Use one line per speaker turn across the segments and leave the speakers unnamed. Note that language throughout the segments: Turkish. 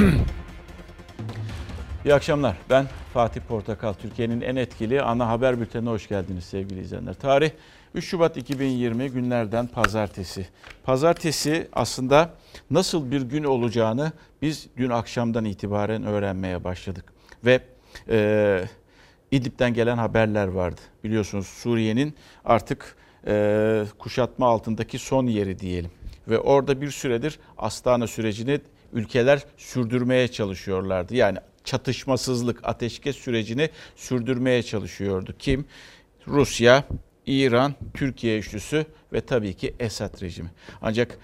İyi akşamlar. Ben Fatih Portakal. Türkiye'nin en etkili ana haber bültenine hoş geldiniz sevgili izleyenler. Tarih 3 Şubat 2020 günlerden pazartesi. Pazartesi aslında nasıl bir gün olacağını biz dün akşamdan itibaren öğrenmeye başladık. Ve e, İdlib'den gelen haberler vardı. Biliyorsunuz Suriye'nin artık e, kuşatma altındaki son yeri diyelim. Ve orada bir süredir Astana sürecini ülkeler sürdürmeye çalışıyorlardı. Yani çatışmasızlık, ateşkes sürecini sürdürmeye çalışıyordu. Kim? Rusya, İran, Türkiye üçlüsü ve tabii ki Esad rejimi. Ancak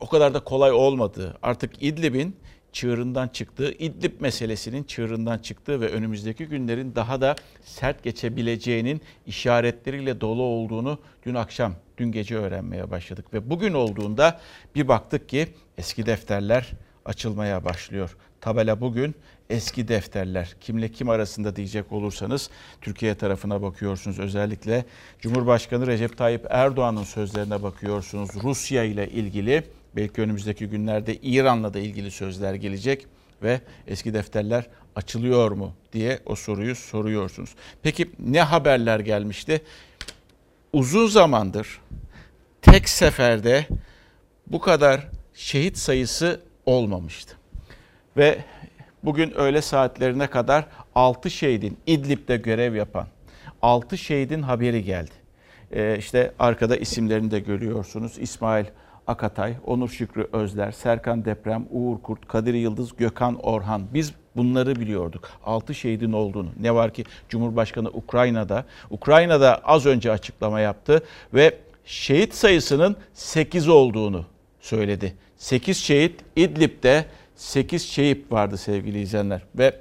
o kadar da kolay olmadı. Artık İdlib'in çığırından çıktığı, İdlib meselesinin çığırından çıktığı ve önümüzdeki günlerin daha da sert geçebileceğinin işaretleriyle dolu olduğunu dün akşam, dün gece öğrenmeye başladık. Ve bugün olduğunda bir baktık ki eski defterler açılmaya başlıyor. Tabela bugün eski defterler kimle kim arasında diyecek olursanız Türkiye tarafına bakıyorsunuz. Özellikle Cumhurbaşkanı Recep Tayyip Erdoğan'ın sözlerine bakıyorsunuz Rusya ile ilgili Belki önümüzdeki günlerde İran'la da ilgili sözler gelecek ve eski defterler açılıyor mu diye o soruyu soruyorsunuz. Peki ne haberler gelmişti? Uzun zamandır tek seferde bu kadar şehit sayısı olmamıştı. Ve bugün öğle saatlerine kadar 6 şehidin İdlib'de görev yapan 6 şehidin haberi geldi. Ee, işte arkada isimlerini de görüyorsunuz. İsmail Akatay, Onur Şükrü Özler, Serkan Deprem, Uğur Kurt, Kadir Yıldız, Gökhan Orhan. Biz bunları biliyorduk. 6 şehidin olduğunu. Ne var ki Cumhurbaşkanı Ukrayna'da, Ukrayna'da az önce açıklama yaptı ve şehit sayısının 8 olduğunu söyledi. 8 şehit İdlib'de 8 şehit vardı sevgili izleyenler ve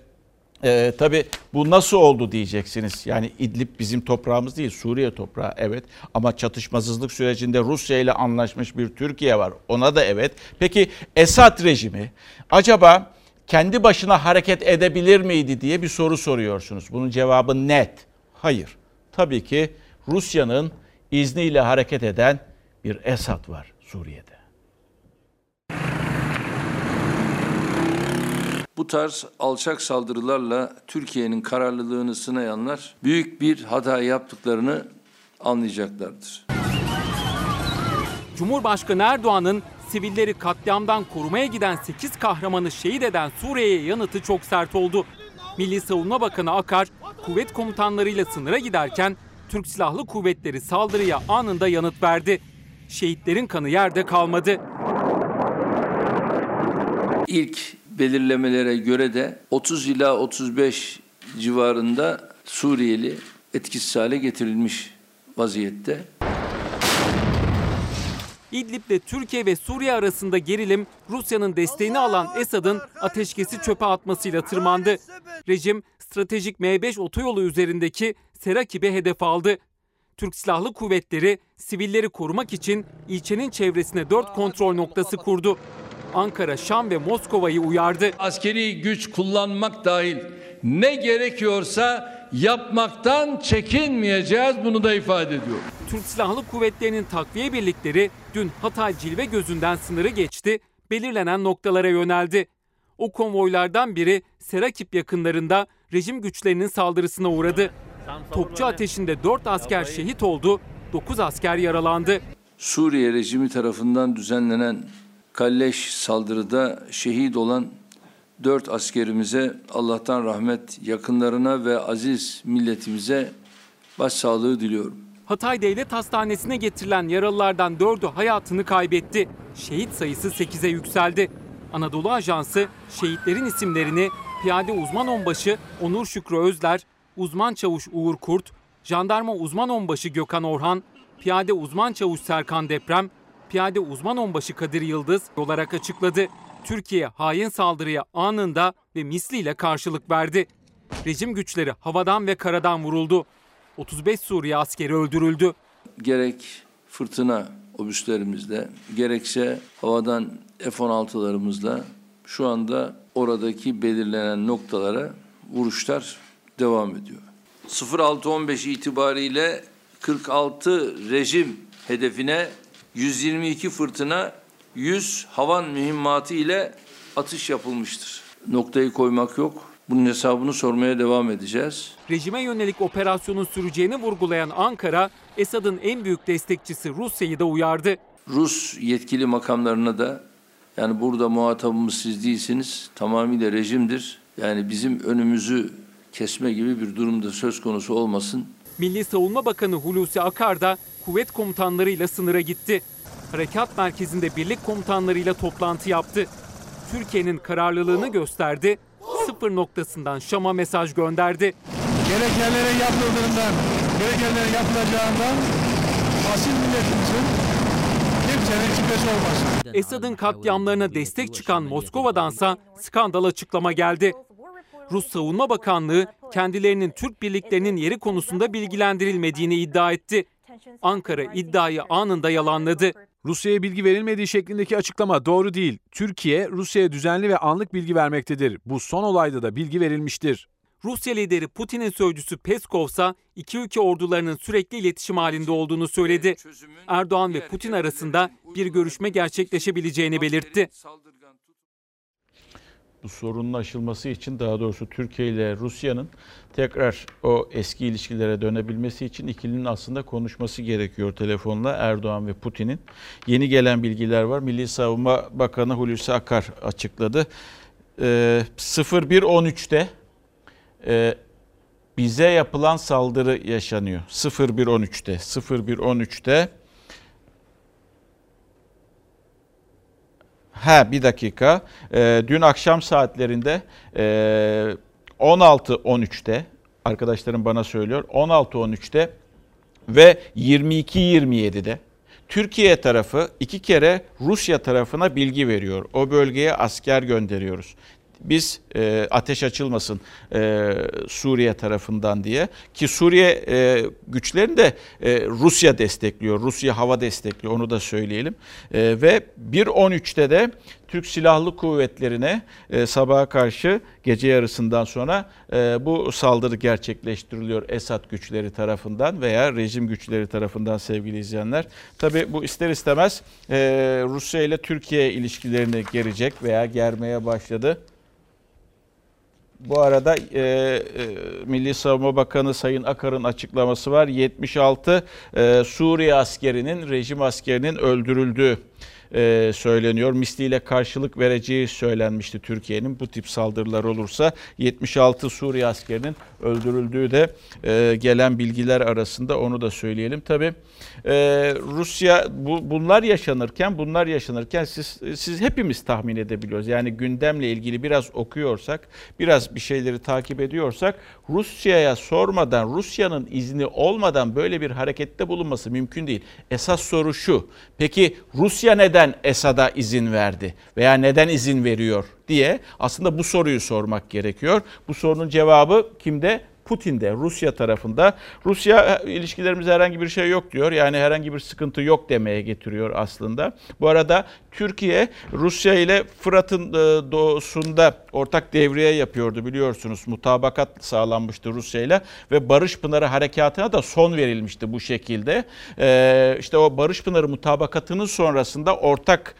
ee, tabii bu nasıl oldu diyeceksiniz. Yani İdlib bizim toprağımız değil, Suriye toprağı evet. Ama çatışmasızlık sürecinde Rusya ile anlaşmış bir Türkiye var. Ona da evet. Peki Esad rejimi acaba kendi başına hareket edebilir miydi diye bir soru soruyorsunuz. Bunun cevabı net. Hayır. Tabii ki Rusya'nın izniyle hareket eden bir Esad var Suriye'de.
Bu tarz alçak saldırılarla Türkiye'nin kararlılığını sınayanlar büyük bir hata yaptıklarını anlayacaklardır.
Cumhurbaşkanı Erdoğan'ın sivilleri katliamdan korumaya giden 8 kahramanı şehit eden Suriye'ye yanıtı çok sert oldu. Milli Savunma Bakanı Akar kuvvet komutanlarıyla sınıra giderken Türk Silahlı Kuvvetleri saldırıya anında yanıt verdi. Şehitlerin kanı yerde kalmadı.
İlk belirlemelere göre de 30 ila 35 civarında Suriyeli etkisiz hale getirilmiş vaziyette.
İdlib'de Türkiye ve Suriye arasında gerilim Rusya'nın desteğini alan Esad'ın ateşkesi çöpe atmasıyla tırmandı. Rejim stratejik M5 otoyolu üzerindeki Serakib'e hedef aldı. Türk Silahlı Kuvvetleri sivilleri korumak için ilçenin çevresine 4 kontrol noktası kurdu. Ankara, Şam ve Moskova'yı uyardı.
Askeri güç kullanmak dahil ne gerekiyorsa yapmaktan çekinmeyeceğiz bunu da ifade ediyor.
Türk Silahlı Kuvvetleri'nin takviye birlikleri dün Hatay Cilve Gözü'nden sınırı geçti, belirlenen noktalara yöneldi. O konvoylardan biri Serakip yakınlarında rejim güçlerinin saldırısına uğradı. Topçu ateşinde 4 asker şehit oldu, 9 asker yaralandı.
Suriye rejimi tarafından düzenlenen Kalleş saldırıda şehit olan dört askerimize Allah'tan rahmet, yakınlarına ve aziz milletimize başsağlığı diliyorum.
Hatay Devlet Hastanesi'ne getirilen yaralılardan dördü hayatını kaybetti. Şehit sayısı 8'e yükseldi. Anadolu Ajansı şehitlerin isimlerini piyade uzman onbaşı Onur Şükrü Özler, uzman çavuş Uğur Kurt, jandarma uzman onbaşı Gökhan Orhan, piyade uzman çavuş Serkan Deprem, piyade uzman onbaşı Kadir Yıldız olarak açıkladı. Türkiye hain saldırıya anında ve misliyle karşılık verdi. Rejim güçleri havadan ve karadan vuruldu. 35 Suriye askeri öldürüldü.
Gerek fırtına obüslerimizle gerekse havadan F-16'larımızla şu anda oradaki belirlenen noktalara vuruşlar devam ediyor. 06.15 itibariyle 46 rejim hedefine 122 fırtına 100 havan mühimmatı ile atış yapılmıştır. Noktayı koymak yok. Bunun hesabını sormaya devam edeceğiz.
Rejime yönelik operasyonun süreceğini vurgulayan Ankara, Esad'ın en büyük destekçisi Rusya'yı da uyardı.
Rus yetkili makamlarına da yani burada muhatabımız siz değilsiniz, tamamıyla rejimdir. Yani bizim önümüzü kesme gibi bir durumda söz konusu olmasın.
Milli Savunma Bakanı Hulusi Akar da kuvvet komutanlarıyla sınıra gitti. Harekat merkezinde birlik komutanlarıyla toplantı yaptı. Türkiye'nin kararlılığını gösterdi, sıfır noktasından Şam'a mesaj gönderdi.
Gerekenlerin yapıldığından, gerekenlerin yapılacağından asil milletimizin kimsenin şüphesi olmasın.
Esad'ın katliamlarına destek çıkan Moskova'dansa skandal açıklama geldi. Rus Savunma Bakanlığı kendilerinin Türk birliklerinin yeri konusunda bilgilendirilmediğini iddia etti. Ankara iddiayı anında yalanladı.
Rusya'ya bilgi verilmediği şeklindeki açıklama doğru değil. Türkiye Rusya'ya düzenli ve anlık bilgi vermektedir. Bu son olayda da bilgi verilmiştir.
Rusya lideri Putin'in sözcüsü Peskov ise iki ülke ordularının sürekli iletişim halinde olduğunu söyledi. Erdoğan ve Putin arasında bir görüşme gerçekleşebileceğini belirtti
bu sorunun aşılması için daha doğrusu Türkiye ile Rusya'nın tekrar o eski ilişkilere dönebilmesi için ikilinin aslında konuşması gerekiyor telefonla Erdoğan ve Putin'in. Yeni gelen bilgiler var. Milli Savunma Bakanı Hulusi Akar açıkladı. Ee, 01.13'te e, bize yapılan saldırı yaşanıyor. 01.13'te 01.13'te Ha bir dakika. E, dün akşam saatlerinde e, 16-13'te arkadaşlarım bana söylüyor 16-13'te ve 22-27'de Türkiye tarafı iki kere Rusya tarafına bilgi veriyor. O bölgeye asker gönderiyoruz biz e, ateş açılmasın e, Suriye tarafından diye ki Suriye e, güçlerini de e, Rusya destekliyor. Rusya hava destekliyor onu da söyleyelim. E, ve 1.13'te de Türk Silahlı Kuvvetleri'ne e, sabaha karşı gece yarısından sonra e, bu saldırı gerçekleştiriliyor Esad güçleri tarafından veya rejim güçleri tarafından sevgili izleyenler. Tabi bu ister istemez e, Rusya ile Türkiye ilişkilerini gerecek veya germeye başladı. Bu arada e, e, Milli Savunma Bakanı Sayın Akar'ın açıklaması var. 76 e, Suriye askerinin, rejim askerinin öldürüldüğü e, söyleniyor. Misliyle karşılık vereceği söylenmişti Türkiye'nin bu tip saldırılar olursa. 76 Suriye askerinin öldürüldüğü de e, gelen bilgiler arasında onu da söyleyelim. Tabi e, Rusya bu, bunlar yaşanırken bunlar yaşanırken siz, siz hepimiz tahmin edebiliyoruz. Yani gündemle ilgili biraz okuyorsak biraz bir şeyleri takip ediyorsak Rusya'ya sormadan Rusya'nın izni olmadan böyle bir harekette bulunması mümkün değil. Esas soru şu peki Rusya neden neden Esad'a izin verdi veya neden izin veriyor diye aslında bu soruyu sormak gerekiyor. Bu sorunun cevabı kimde? Putin de Rusya tarafında Rusya e, ilişkilerimizde herhangi bir şey yok diyor. Yani herhangi bir sıkıntı yok demeye getiriyor aslında. Bu arada Türkiye Rusya ile Fırat'ın e, doğusunda ortak devriye yapıyordu biliyorsunuz. Mutabakat sağlanmıştı Rusya ile ve Barış Pınarı harekatına da son verilmişti bu şekilde. E, işte o Barış Pınarı mutabakatının sonrasında ortak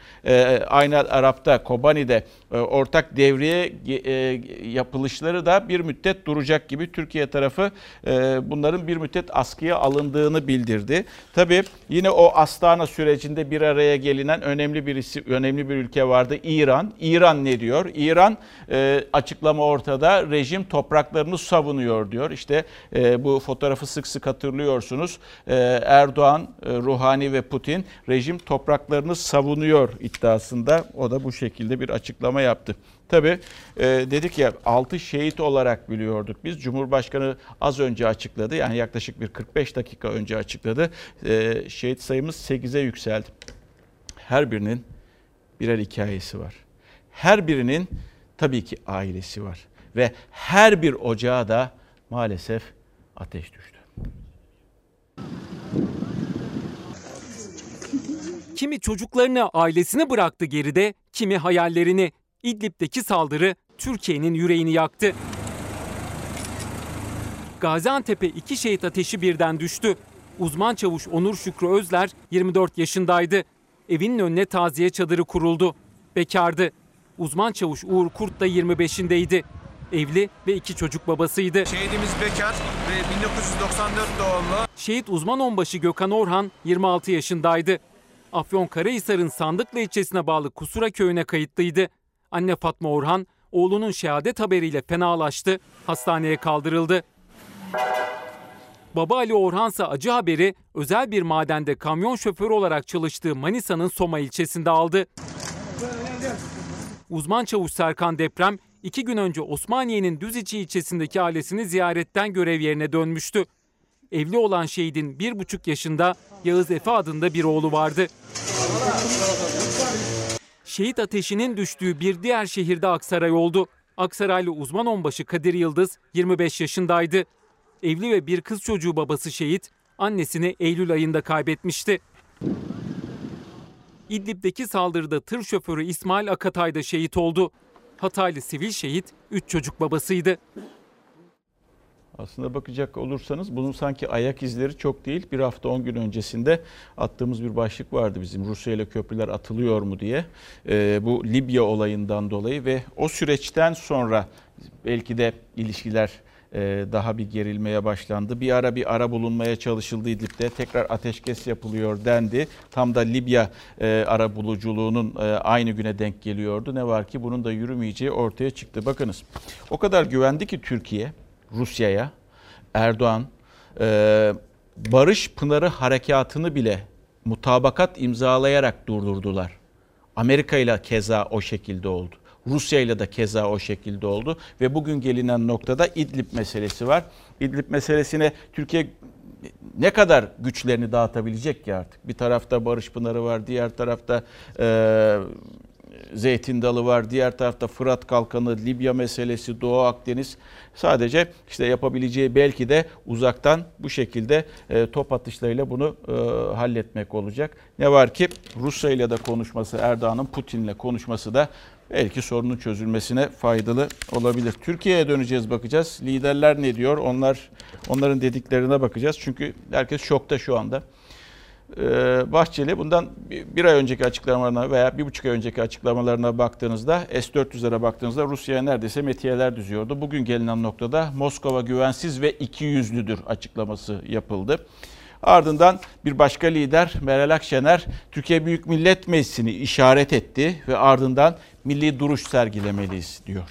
aynı Arap'ta Kobani'de ortak devriye yapılışları da bir müddet duracak gibi Türkiye Türkiye tarafı e, bunların bir müddet askıya alındığını bildirdi. Tabii yine o Astana sürecinde bir araya gelinen önemli birisi önemli bir ülke vardı İran. İran ne diyor? İran e, açıklama ortada rejim topraklarını savunuyor diyor. İşte e, bu fotoğrafı sık sık hatırlıyorsunuz. Erdoğan, Ruhani ve Putin rejim topraklarını savunuyor iddiasında. O da bu şekilde bir açıklama yaptı. Tabii e, dedik ya 6 şehit olarak biliyorduk biz. Cumhurbaşkanı az önce açıkladı. Yani yaklaşık bir 45 dakika önce açıkladı. E, şehit sayımız 8'e yükseldi. Her birinin birer hikayesi var. Her birinin tabii ki ailesi var. Ve her bir ocağa da maalesef ateş düştü.
Kimi çocuklarını, ailesini bıraktı geride, kimi hayallerini. İdlib'deki saldırı Türkiye'nin yüreğini yaktı. Gaziantep'e iki şehit ateşi birden düştü. Uzman çavuş Onur Şükrü Özler 24 yaşındaydı. Evinin önüne taziye çadırı kuruldu. Bekardı. Uzman çavuş Uğur Kurt da 25'indeydi. Evli ve iki çocuk babasıydı. Şehidimiz bekar ve 1994 doğumlu. Şehit uzman onbaşı Gökhan Orhan 26 yaşındaydı. Afyonkarahisar'ın Sandıklı ilçesine bağlı Kusura köyüne kayıtlıydı. Anne Fatma Orhan oğlunun şehadet haberiyle fenalaştı, hastaneye kaldırıldı. Baba Ali Orhansa acı haberi özel bir madende kamyon şoförü olarak çalıştığı Manisa'nın Soma ilçesinde aldı. Uzman çavuş Serkan Deprem iki gün önce Osmaniye'nin Düzici ilçesindeki ailesini ziyaretten görev yerine dönmüştü. Evli olan şehidin bir buçuk yaşında Yağız Efe adında bir oğlu vardı şehit ateşinin düştüğü bir diğer şehirde Aksaray oldu. Aksaraylı uzman onbaşı Kadir Yıldız 25 yaşındaydı. Evli ve bir kız çocuğu babası şehit, annesini Eylül ayında kaybetmişti. İdlib'deki saldırıda tır şoförü İsmail Akatay da şehit oldu. Hataylı sivil şehit 3 çocuk babasıydı.
Aslında bakacak olursanız bunun sanki ayak izleri çok değil. Bir hafta 10 gün öncesinde attığımız bir başlık vardı bizim Rusya ile köprüler atılıyor mu diye. Ee, bu Libya olayından dolayı ve o süreçten sonra belki de ilişkiler e, daha bir gerilmeye başlandı. Bir ara bir ara bulunmaya çalışıldı İdlib'de. Tekrar ateşkes yapılıyor dendi. Tam da Libya e, ara buluculuğunun e, aynı güne denk geliyordu. Ne var ki bunun da yürümeyeceği ortaya çıktı. Bakınız o kadar güvendi ki Türkiye Rusya'ya. Erdoğan e, Barış Pınarı harekatını bile mutabakat imzalayarak durdurdular. Amerika ile keza o şekilde oldu. Rusya ile de keza o şekilde oldu ve bugün gelinen noktada İdlib meselesi var. İdlib meselesine Türkiye ne kadar güçlerini dağıtabilecek ki artık? Bir tarafta Barış Pınarı var, diğer tarafta e, Zeytin Dalı var. Diğer tarafta Fırat Kalkanı, Libya meselesi, Doğu Akdeniz. Sadece işte yapabileceği belki de uzaktan bu şekilde e, top atışlarıyla bunu e, halletmek olacak. Ne var ki Rusya ile de konuşması, Erdoğan'ın Putin'le konuşması da belki sorunun çözülmesine faydalı olabilir. Türkiye'ye döneceğiz bakacağız. Liderler ne diyor? Onlar onların dediklerine bakacağız. Çünkü herkes şokta şu anda. Ee, Bahçeli bundan bir ay önceki açıklamalarına veya bir buçuk ay önceki açıklamalarına baktığınızda S-400'lere baktığınızda Rusya'ya neredeyse metiyeler düzüyordu. Bugün gelinen noktada Moskova güvensiz ve iki yüzlüdür açıklaması yapıldı. Ardından bir başka lider Meral Akşener Türkiye Büyük Millet Meclisi'ni işaret etti ve ardından milli duruş sergilemeliyiz diyor.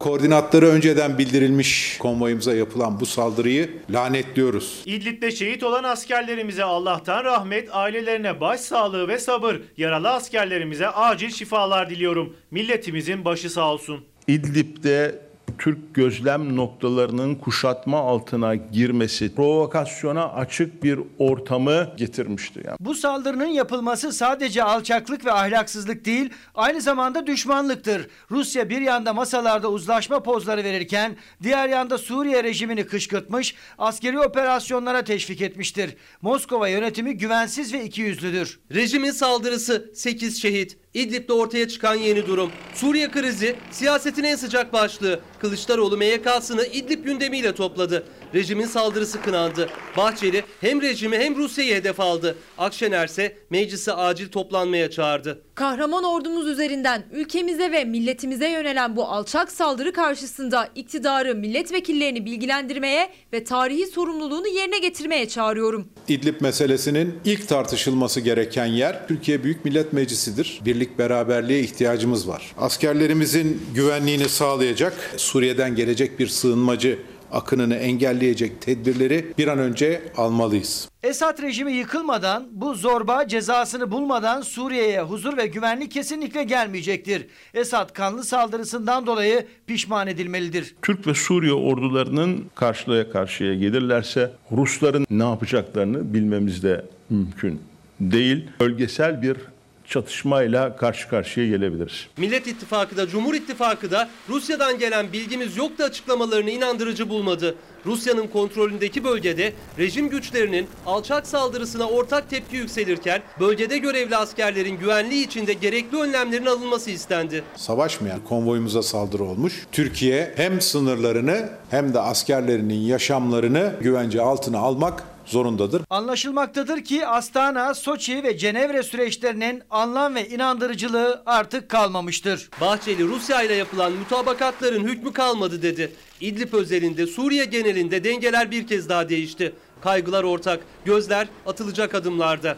Koordinatları önceden bildirilmiş konvoyumuza yapılan bu saldırıyı lanetliyoruz.
İdlib'de şehit olan askerlerimize Allah'tan rahmet, ailelerine başsağlığı ve sabır, yaralı askerlerimize acil şifalar diliyorum. Milletimizin başı sağ olsun.
İdlib'de Türk gözlem noktalarının kuşatma altına girmesi provokasyona açık bir ortamı getirmişti. Yani.
Bu saldırının yapılması sadece alçaklık ve ahlaksızlık değil aynı zamanda düşmanlıktır. Rusya bir yanda masalarda uzlaşma pozları verirken diğer yanda Suriye rejimini kışkırtmış askeri operasyonlara teşvik etmiştir. Moskova yönetimi güvensiz ve ikiyüzlüdür.
Rejimin saldırısı 8 şehit, İdlib'de ortaya çıkan yeni durum. Suriye krizi siyasetin en sıcak başlığı. Kılıçdaroğlu MYK'sını İdlib gündemiyle topladı. Rejimin saldırısı kınandı. Bahçeli hem rejimi hem Rusya'yı hedef aldı. Akşener ise meclisi acil toplanmaya çağırdı.
Kahraman ordumuz üzerinden ülkemize ve milletimize yönelen bu alçak saldırı karşısında iktidarı milletvekillerini bilgilendirmeye ve tarihi sorumluluğunu yerine getirmeye çağırıyorum.
İdlib meselesinin ilk tartışılması gereken yer Türkiye Büyük Millet Meclisi'dir. Birlik beraberliğe ihtiyacımız var. Askerlerimizin güvenliğini sağlayacak Suriye'den gelecek bir sığınmacı akınını engelleyecek tedbirleri bir an önce almalıyız.
Esad rejimi yıkılmadan, bu zorba cezasını bulmadan Suriye'ye huzur ve güvenlik kesinlikle gelmeyecektir. Esad kanlı saldırısından dolayı pişman edilmelidir.
Türk ve Suriye ordularının karşıya karşıya gelirlerse Rusların ne yapacaklarını bilmemiz de mümkün değil. Bölgesel bir çatışmayla karşı karşıya gelebilir.
Millet İttifakı da Cumhur İttifakı da Rusya'dan gelen bilgimiz yok da açıklamalarını inandırıcı bulmadı. Rusya'nın kontrolündeki bölgede rejim güçlerinin alçak saldırısına ortak tepki yükselirken bölgede görevli askerlerin güvenliği içinde gerekli önlemlerin alınması istendi.
Savaşmayan konvoyumuza saldırı olmuş. Türkiye hem sınırlarını hem de askerlerinin yaşamlarını güvence altına almak zorundadır.
Anlaşılmaktadır ki Astana, Soçi ve Cenevre süreçlerinin anlam ve inandırıcılığı artık kalmamıştır.
Bahçeli Rusya ile yapılan mutabakatların hükmü kalmadı dedi. İdlib özelinde Suriye genelinde dengeler bir kez daha değişti. Kaygılar ortak, gözler atılacak adımlarda.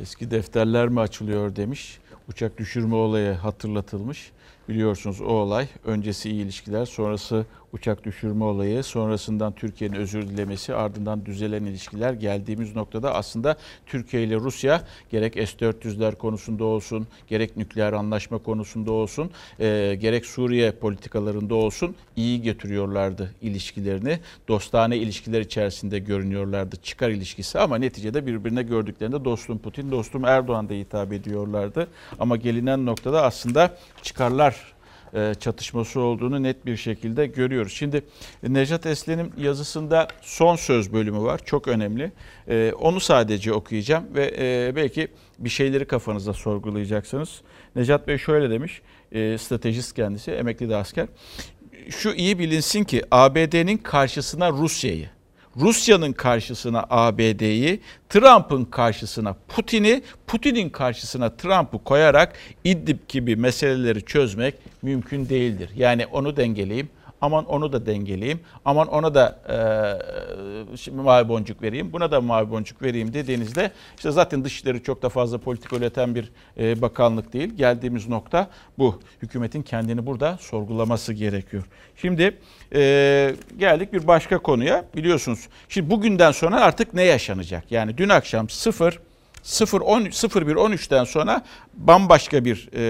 Eski defterler mi açılıyor demiş. Uçak düşürme olayı hatırlatılmış. Biliyorsunuz o olay öncesi iyi ilişkiler sonrası uçak düşürme olayı, sonrasından Türkiye'nin özür dilemesi, ardından düzelen ilişkiler geldiğimiz noktada aslında Türkiye ile Rusya gerek S-400'ler konusunda olsun, gerek nükleer anlaşma konusunda olsun, e, gerek Suriye politikalarında olsun iyi götürüyorlardı ilişkilerini. Dostane ilişkiler içerisinde görünüyorlardı çıkar ilişkisi ama neticede birbirine gördüklerinde dostum Putin, dostum Erdoğan da hitap ediyorlardı. Ama gelinen noktada aslında çıkarlar e, çatışması olduğunu net bir şekilde görüyoruz. Şimdi Nejat Eslen'in yazısında son söz bölümü var. Çok önemli. E, onu sadece okuyacağım ve e, belki bir şeyleri kafanızda sorgulayacaksınız. Nejat Bey şöyle demiş, stratejist kendisi, emekli de asker. Şu iyi bilinsin ki ABD'nin karşısına Rusya'yı, Rusya'nın karşısına ABD'yi, Trump'ın karşısına Putin'i, Putin'in karşısına Trump'ı koyarak İdlib gibi meseleleri çözmek mümkün değildir. Yani onu dengeleyeyim aman onu da dengeleyeyim, aman ona da e, şimdi mavi boncuk vereyim, buna da mavi boncuk vereyim dediğinizde işte zaten dışişleri çok da fazla politik üreten bir e, bakanlık değil. Geldiğimiz nokta bu. Hükümetin kendini burada sorgulaması gerekiyor. Şimdi e, geldik bir başka konuya. Biliyorsunuz şimdi bugünden sonra artık ne yaşanacak? Yani dün akşam sıfır 01-13'ten sonra bambaşka bir e,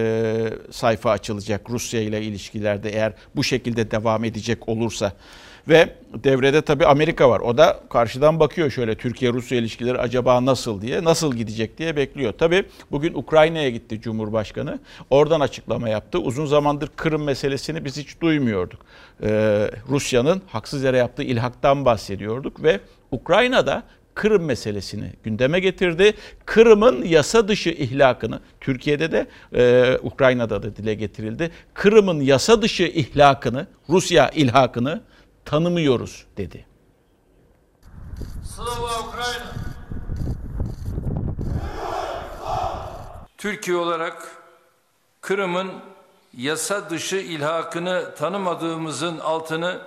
sayfa açılacak Rusya ile ilişkilerde eğer bu şekilde devam edecek olursa. Ve devrede tabi Amerika var. O da karşıdan bakıyor şöyle Türkiye-Rusya ilişkileri acaba nasıl diye, nasıl gidecek diye bekliyor. tabi bugün Ukrayna'ya gitti Cumhurbaşkanı. Oradan açıklama yaptı. Uzun zamandır Kırım meselesini biz hiç duymuyorduk. Ee, Rusya'nın haksız yere yaptığı ilhaktan bahsediyorduk ve Ukrayna'da Kırım meselesini gündeme getirdi. Kırım'ın yasa dışı ihlakını Türkiye'de de e, Ukrayna'da da dile getirildi. Kırım'ın yasa dışı ihlakını, Rusya ilhakını tanımıyoruz dedi.
Slava Ukrayna. Türkiye olarak Kırım'ın yasa dışı ilhakını tanımadığımızın altını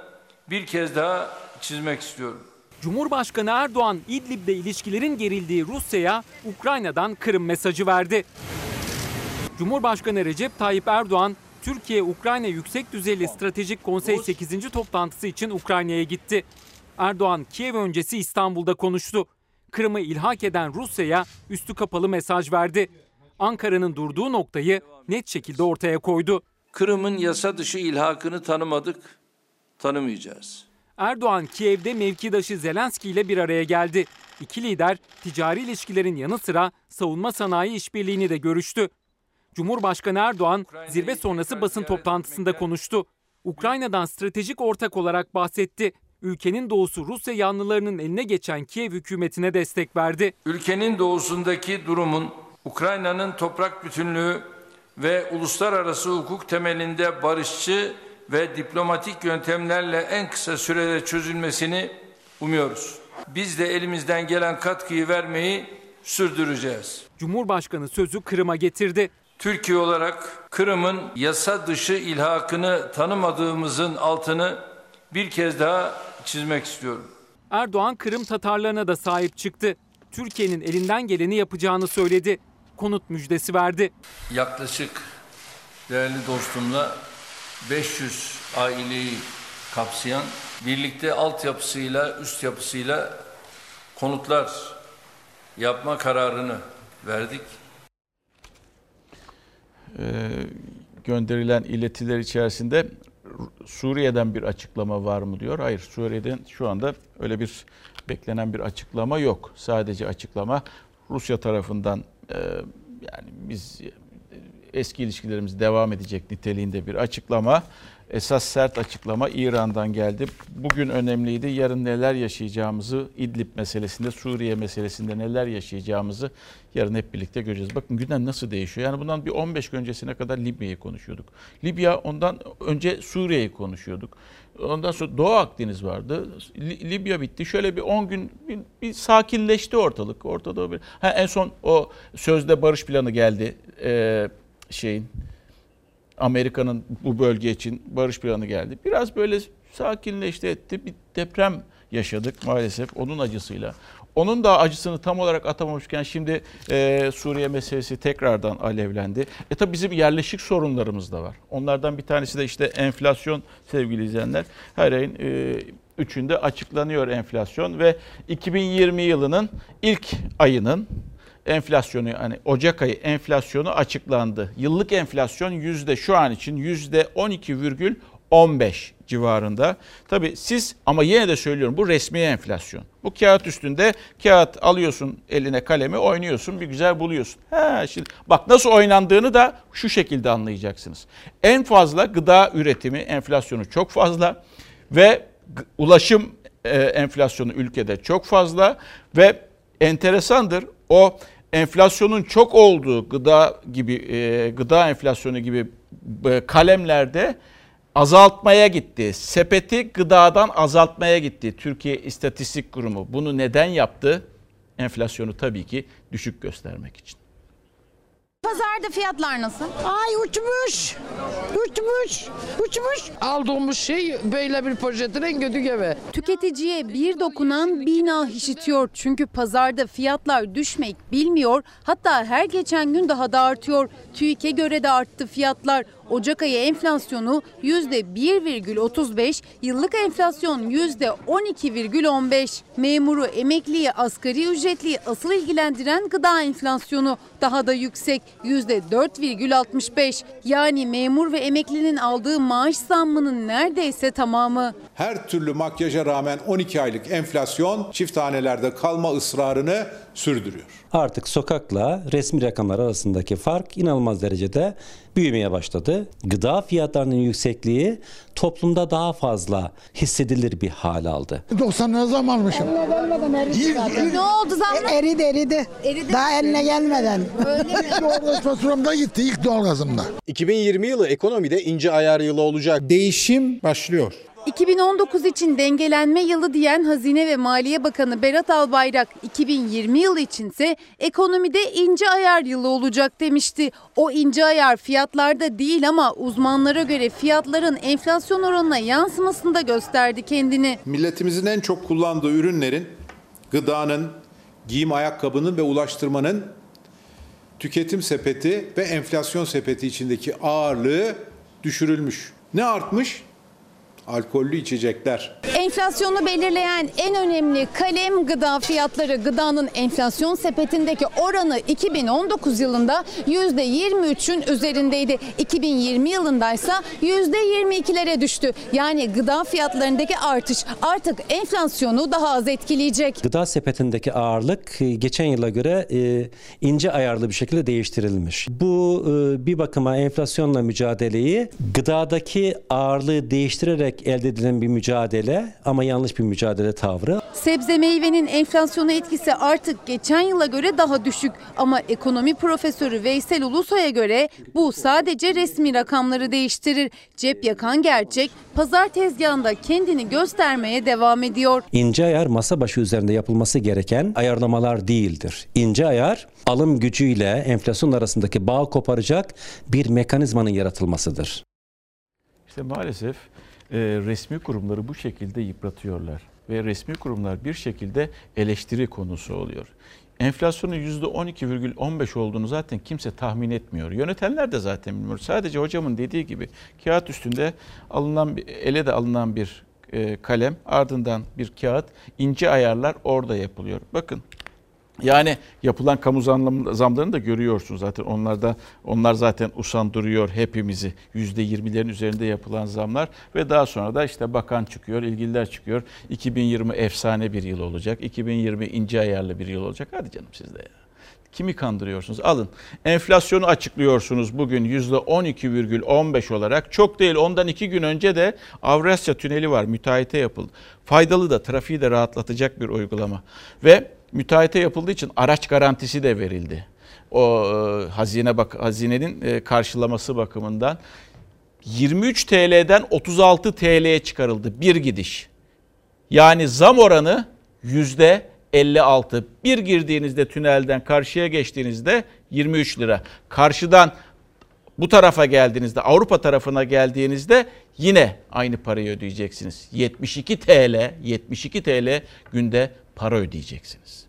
bir kez daha çizmek istiyorum.
Cumhurbaşkanı Erdoğan İdlib'de ilişkilerin gerildiği Rusya'ya Ukrayna'dan Kırım mesajı verdi. Cumhurbaşkanı Recep Tayyip Erdoğan Türkiye-Ukrayna Yüksek Düzeyli Stratejik Konsey 8. toplantısı için Ukrayna'ya gitti. Erdoğan Kiev öncesi İstanbul'da konuştu. Kırım'ı ilhak eden Rusya'ya üstü kapalı mesaj verdi. Ankara'nın durduğu noktayı net şekilde ortaya koydu.
Kırım'ın yasa dışı ilhakını tanımadık, tanımayacağız.
Erdoğan Kiev'de mevkidaşı Zelenski ile bir araya geldi. İki lider ticari ilişkilerin yanı sıra savunma sanayi işbirliğini de görüştü. Cumhurbaşkanı Erdoğan zirve sonrası basın toplantısında konuştu. Ukrayna'dan stratejik ortak olarak bahsetti. Ülkenin doğusu Rusya yanlılarının eline geçen Kiev hükümetine destek verdi.
Ülkenin doğusundaki durumun Ukrayna'nın toprak bütünlüğü ve uluslararası hukuk temelinde barışçı ve diplomatik yöntemlerle en kısa sürede çözülmesini umuyoruz. Biz de elimizden gelen katkıyı vermeyi sürdüreceğiz.
Cumhurbaşkanı sözü Kırım'a getirdi.
Türkiye olarak Kırım'ın yasa dışı ilhakını tanımadığımızın altını bir kez daha çizmek istiyorum.
Erdoğan Kırım Tatarlarına da sahip çıktı. Türkiye'nin elinden geleni yapacağını söyledi. Konut müjdesi verdi.
Yaklaşık değerli dostumla 500 aileyi kapsayan birlikte altyapısıyla üst yapısıyla konutlar yapma kararını verdik. Ee,
gönderilen iletiler içerisinde Suriye'den bir açıklama var mı diyor. Hayır Suriye'den şu anda öyle bir beklenen bir açıklama yok. Sadece açıklama Rusya tarafından e, yani biz eski ilişkilerimiz devam edecek niteliğinde bir açıklama. Esas sert açıklama İran'dan geldi. Bugün önemliydi. Yarın neler yaşayacağımızı İdlib meselesinde, Suriye meselesinde neler yaşayacağımızı yarın hep birlikte göreceğiz. Bakın günden nasıl değişiyor. Yani bundan bir 15 gün öncesine kadar Libya'yı konuşuyorduk. Libya ondan önce Suriye'yi konuşuyorduk. Ondan sonra Doğu Akdeniz vardı. Libya bitti. Şöyle bir 10 gün bir, bir sakinleşti ortalık. Ortada bir ha, en son o sözde barış planı geldi. Ee, şeyin Amerika'nın bu bölge için barış planı geldi. Biraz böyle sakinleşti etti. Bir deprem yaşadık maalesef onun acısıyla. Onun da acısını tam olarak atamamışken şimdi e, Suriye meselesi tekrardan alevlendi. E tabi bizim yerleşik sorunlarımız da var. Onlardan bir tanesi de işte enflasyon sevgili izleyenler. Her ayın e, üçünde açıklanıyor enflasyon ve 2020 yılının ilk ayının enflasyonu hani Ocak ayı enflasyonu açıklandı. Yıllık enflasyon yüzde şu an için yüzde 12,15 civarında. Tabi siz ama yine de söylüyorum bu resmi enflasyon. Bu kağıt üstünde kağıt alıyorsun eline kalemi oynuyorsun bir güzel buluyorsun. He, şimdi bak nasıl oynandığını da şu şekilde anlayacaksınız. En fazla gıda üretimi enflasyonu çok fazla ve ulaşım e, enflasyonu ülkede çok fazla ve enteresandır o enflasyonun çok olduğu gıda gibi e, gıda enflasyonu gibi e, kalemlerde azaltmaya gitti. Sepeti gıdadan azaltmaya gitti Türkiye İstatistik Kurumu. Bunu neden yaptı? Enflasyonu tabii ki düşük göstermek için.
Pazarda fiyatlar nasıl?
Ay uçmuş. Uçmuş. Uçmuş.
Aldığımız şey böyle bir poşetin en kötü gibi.
Tüketiciye bir dokunan bina işitiyor. Çünkü pazarda fiyatlar düşmek bilmiyor. Hatta her geçen gün daha da artıyor. TÜİK'e göre de arttı fiyatlar. Ocak ayı enflasyonu %1,35, yıllık enflasyon %12,15. Memuru, emekliyi, asgari ücretliyi asıl ilgilendiren gıda enflasyonu daha da yüksek %4,65. Yani memur ve emeklinin aldığı maaş zammının neredeyse tamamı.
Her türlü makyaja rağmen 12 aylık enflasyon çift hanelerde kalma ısrarını sürdürüyor
artık sokakla resmi rakamlar arasındaki fark inanılmaz derecede büyümeye başladı. Gıda fiyatlarının yüksekliği toplumda daha fazla hissedilir bir hal aldı. 90 lira zam Eline gelmeden eridi Ne oldu zaman? E, eridi, eridi
eridi. Daha eline gelmeden. Öyle mi? Doğalgaz faturamda gitti ilk doğalgazımda. 2020 yılı ekonomide ince ayar yılı olacak. Değişim
başlıyor. 2019 için dengelenme yılı diyen Hazine ve Maliye Bakanı Berat Albayrak 2020 yılı içinse ekonomide ince ayar yılı olacak demişti. O ince ayar fiyatlarda değil ama uzmanlara göre fiyatların enflasyon oranına yansımasında gösterdi kendini.
Milletimizin en çok kullandığı ürünlerin gıdanın, giyim ayakkabının ve ulaştırmanın tüketim sepeti ve enflasyon sepeti içindeki ağırlığı düşürülmüş. Ne artmış? alkollü içecekler.
Enflasyonu belirleyen en önemli kalem gıda fiyatları. Gıdanın enflasyon sepetindeki oranı 2019 yılında %23'ün üzerindeydi. 2020 yılında yılındaysa %22'lere düştü. Yani gıda fiyatlarındaki artış artık enflasyonu daha az etkileyecek.
Gıda sepetindeki ağırlık e, geçen yıla göre e, ince ayarlı bir şekilde değiştirilmiş. Bu e, bir bakıma enflasyonla mücadeleyi gıdadaki ağırlığı değiştirerek güdülerek elde edilen bir mücadele ama yanlış bir mücadele tavrı.
Sebze meyvenin enflasyona etkisi artık geçen yıla göre daha düşük ama ekonomi profesörü Veysel Ulusoy'a göre bu sadece resmi rakamları değiştirir. Cep yakan gerçek pazar tezgahında kendini göstermeye devam ediyor.
İnce ayar masa başı üzerinde yapılması gereken ayarlamalar değildir. İnce ayar alım gücüyle enflasyon arasındaki bağ koparacak bir mekanizmanın yaratılmasıdır.
İşte maalesef e, resmi kurumları bu şekilde yıpratıyorlar. Ve resmi kurumlar bir şekilde eleştiri konusu oluyor. Enflasyonun %12,15 olduğunu zaten kimse tahmin etmiyor. Yönetenler de zaten bilmiyor. Sadece hocamın dediği gibi kağıt üstünde alınan ele de alınan bir e, kalem ardından bir kağıt ince ayarlar orada yapılıyor. Bakın yani yapılan kamu zamlarını da görüyorsunuz. zaten. Onlar da onlar zaten usandırıyor hepimizi. %20'lerin üzerinde yapılan zamlar ve daha sonra da işte bakan çıkıyor, ilgililer çıkıyor. 2020 efsane bir yıl olacak. 2020 ince ayarlı bir yıl olacak. Hadi canım siz de ya. Kimi kandırıyorsunuz? Alın. Enflasyonu açıklıyorsunuz bugün %12,15 olarak. Çok değil ondan iki gün önce de Avrasya Tüneli var. Müteahhite yapıldı. Faydalı da trafiği de rahatlatacak bir uygulama. Ve müteahhite yapıldığı için araç garantisi de verildi. O e, hazine bak hazinenin e, karşılaması bakımından 23 TL'den 36 TL'ye çıkarıldı bir gidiş. Yani zam oranı yüzde 56. Bir girdiğinizde tünelden karşıya geçtiğinizde 23 lira. Karşıdan bu tarafa geldiğinizde Avrupa tarafına geldiğinizde yine aynı parayı ödeyeceksiniz. 72 TL, 72 TL günde para ödeyeceksiniz.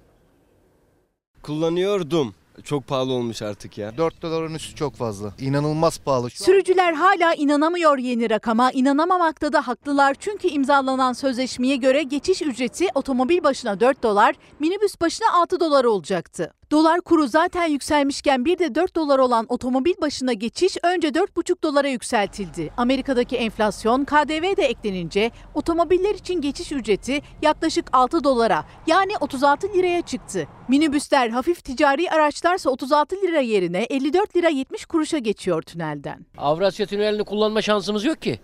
Kullanıyordum. Çok pahalı olmuş artık ya.
4 doların üstü çok fazla. İnanılmaz pahalı. Sürücüler
hala inanamıyor yeni rakama. İnanamamakta da haklılar. Çünkü imzalanan sözleşmeye göre geçiş ücreti otomobil başına 4 dolar, minibüs başına 6 dolar olacaktı. Dolar kuru zaten yükselmişken bir de 4 dolar olan otomobil başına geçiş önce 4,5 dolara yükseltildi. Amerika'daki enflasyon KDV de eklenince otomobiller için geçiş ücreti yaklaşık 6 dolara yani 36 liraya çıktı. Minibüsler hafif ticari araçlarsa 36 lira yerine 54 lira 70 kuruşa geçiyor tünelden.
Avrasya Tüneli'ni kullanma şansımız yok ki.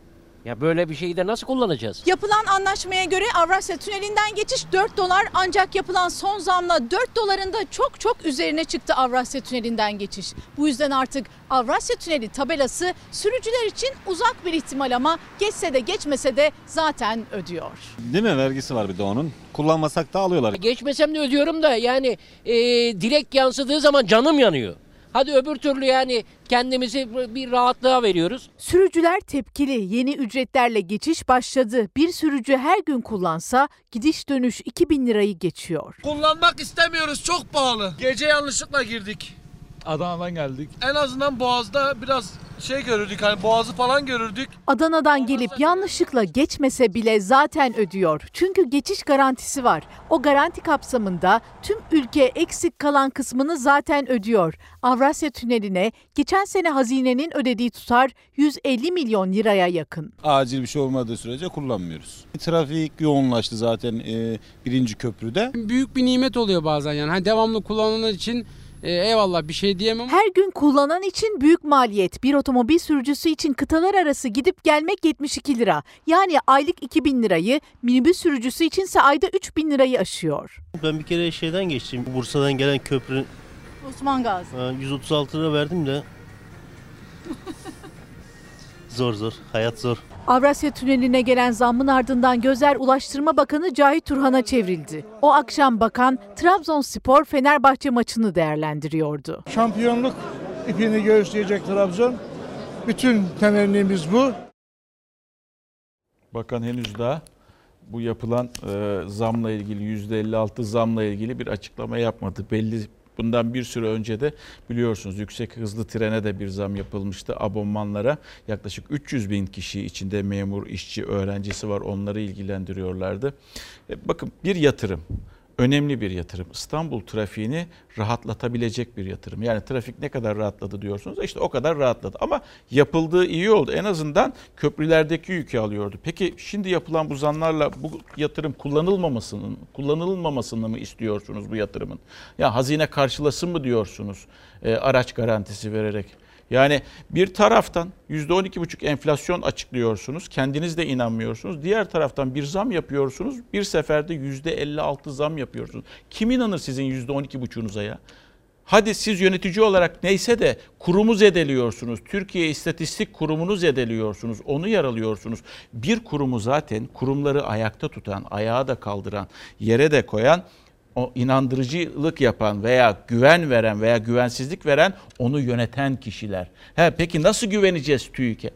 Ya böyle bir şeyi de nasıl kullanacağız?
Yapılan anlaşmaya göre Avrasya Tüneli'nden geçiş 4 dolar ancak yapılan son zamla 4 dolarında çok çok üzerine çıktı Avrasya Tüneli'nden geçiş. Bu yüzden artık Avrasya Tüneli tabelası sürücüler için uzak bir ihtimal ama geçse de geçmese de zaten ödüyor.
Değil mi? Vergisi var bir de onun. Kullanmasak da alıyorlar.
Geçmesem de ödüyorum da yani e, direkt yansıdığı zaman canım yanıyor. Hadi öbür türlü yani kendimizi bir rahatlığa veriyoruz.
Sürücüler tepkili. Yeni ücretlerle geçiş başladı. Bir sürücü her gün kullansa gidiş dönüş 2000 lirayı geçiyor.
Kullanmak istemiyoruz çok pahalı. Gece yanlışlıkla girdik. Adana'dan geldik. En azından Boğaz'da biraz şey görürdük hani Boğaz'ı falan görürdük.
Adana'dan gelip yanlışlıkla geçmese bile zaten ödüyor. Çünkü geçiş garantisi var. O garanti kapsamında tüm ülke eksik kalan kısmını zaten ödüyor. Avrasya Tüneli'ne geçen sene hazinenin ödediği tutar 150 milyon liraya yakın.
Acil bir şey olmadığı sürece kullanmıyoruz. Trafik yoğunlaştı zaten e, birinci köprüde.
Büyük bir nimet oluyor bazen yani. Hani devamlı kullanan için e, eyvallah bir şey diyemem.
Her gün kullanan için büyük maliyet. Bir otomobil sürücüsü için kıtalar arası gidip gelmek 72 lira. Yani aylık 2 bin lirayı, minibüs sürücüsü içinse ayda 3 bin lirayı aşıyor.
Ben bir kere şeyden geçtim. Bursa'dan gelen köprü Osman Gazi. 136 lira verdim de Zor zor. Hayat zor.
Avrasya Tüneli'ne gelen zammın ardından gözler Ulaştırma Bakanı Cahit Turhan'a çevrildi. O akşam bakan Trabzonspor Fenerbahçe maçını değerlendiriyordu.
Şampiyonluk ipini göğüsleyecek Trabzon. Bütün temennimiz bu.
Bakan henüz daha bu yapılan e, zamla ilgili %56 zamla ilgili bir açıklama yapmadı. Belli Bundan bir süre önce de biliyorsunuz yüksek hızlı trene de bir zam yapılmıştı. Abonmanlara yaklaşık 300 bin kişi içinde memur, işçi, öğrencisi var onları ilgilendiriyorlardı. E, bakın bir yatırım önemli bir yatırım. İstanbul trafiğini rahatlatabilecek bir yatırım. Yani trafik ne kadar rahatladı diyorsunuz işte o kadar rahatladı. Ama yapıldığı iyi oldu. En azından köprülerdeki yükü alıyordu. Peki şimdi yapılan bu zanlarla bu yatırım kullanılmamasının kullanılmamasını mı istiyorsunuz bu yatırımın? Ya hazine karşılasın mı diyorsunuz e, araç garantisi vererek? Yani bir taraftan %12,5 enflasyon açıklıyorsunuz. Kendiniz de inanmıyorsunuz. Diğer taraftan bir zam yapıyorsunuz. Bir seferde %56 zam yapıyorsunuz. Kim inanır sizin %12,5'unuza ya? Hadi siz yönetici olarak neyse de kurumu zedeliyorsunuz. Türkiye İstatistik Kurumu'nu zedeliyorsunuz. Onu yaralıyorsunuz. Bir kurumu zaten kurumları ayakta tutan, ayağa da kaldıran, yere de koyan o inandırıcılık yapan veya güven veren veya güvensizlik veren onu yöneten kişiler. He, peki nasıl güveneceğiz TÜİK'e?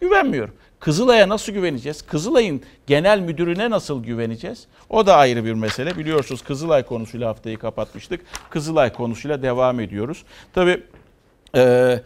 Güvenmiyorum. Kızılay'a nasıl güveneceğiz? Kızılay'ın genel müdürüne nasıl güveneceğiz? O da ayrı bir mesele. Biliyorsunuz Kızılay konusuyla haftayı kapatmıştık. Kızılay konusuyla devam ediyoruz. Tabii e,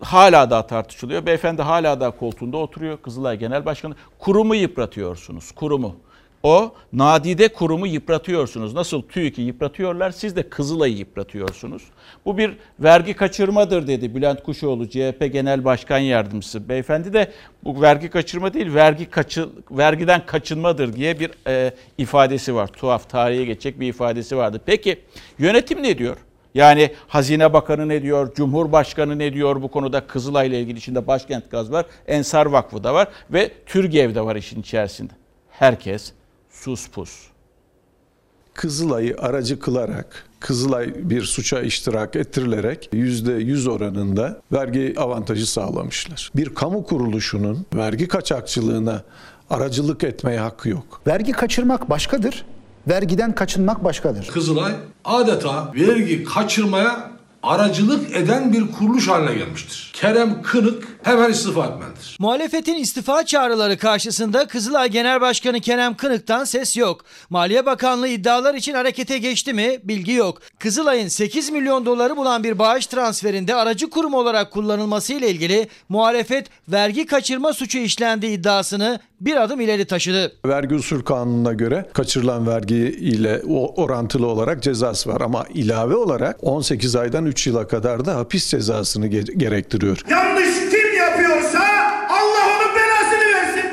hala da tartışılıyor. Beyefendi hala da koltuğunda oturuyor. Kızılay Genel Başkanı. Kurumu yıpratıyorsunuz. Kurumu o nadide kurumu yıpratıyorsunuz. Nasıl TÜİK'i yıpratıyorlar siz de Kızılay'ı yıpratıyorsunuz. Bu bir vergi kaçırmadır dedi Bülent Kuşoğlu CHP Genel Başkan Yardımcısı. Beyefendi de bu vergi kaçırma değil vergi kaçı, vergiden kaçınmadır diye bir e, ifadesi var. Tuhaf tarihe geçecek bir ifadesi vardı. Peki yönetim ne diyor? Yani Hazine Bakanı ne diyor, Cumhurbaşkanı ne diyor bu konuda Kızılay ile ilgili içinde Başkent Gaz var, Ensar Vakfı da var ve Türgev'de var işin içerisinde. Herkes sus pus.
Kızılay'ı aracı kılarak, Kızılay bir suça iştirak ettirilerek %100 oranında vergi avantajı sağlamışlar. Bir kamu kuruluşunun vergi kaçakçılığına aracılık etmeye hakkı yok.
Vergi kaçırmak başkadır, vergiden kaçınmak başkadır.
Kızılay adeta vergi kaçırmaya aracılık eden bir kuruluş haline gelmiştir. Kerem Kınık hemen istifa etmelidir.
Muhalefetin istifa çağrıları karşısında Kızılay Genel Başkanı Kerem Kınık'tan ses yok. Maliye Bakanlığı iddialar için harekete geçti mi bilgi yok. Kızılay'ın 8 milyon doları bulan bir bağış transferinde aracı kurum olarak kullanılması ile ilgili muhalefet vergi kaçırma suçu işlendiği iddiasını bir adım ileri taşıdı. Vergi
usul kanununa göre kaçırılan vergi ile orantılı olarak cezası var ama ilave olarak 18 aydan 3 yıla kadar da hapis cezasını gerektiriyor. Yanlış değil.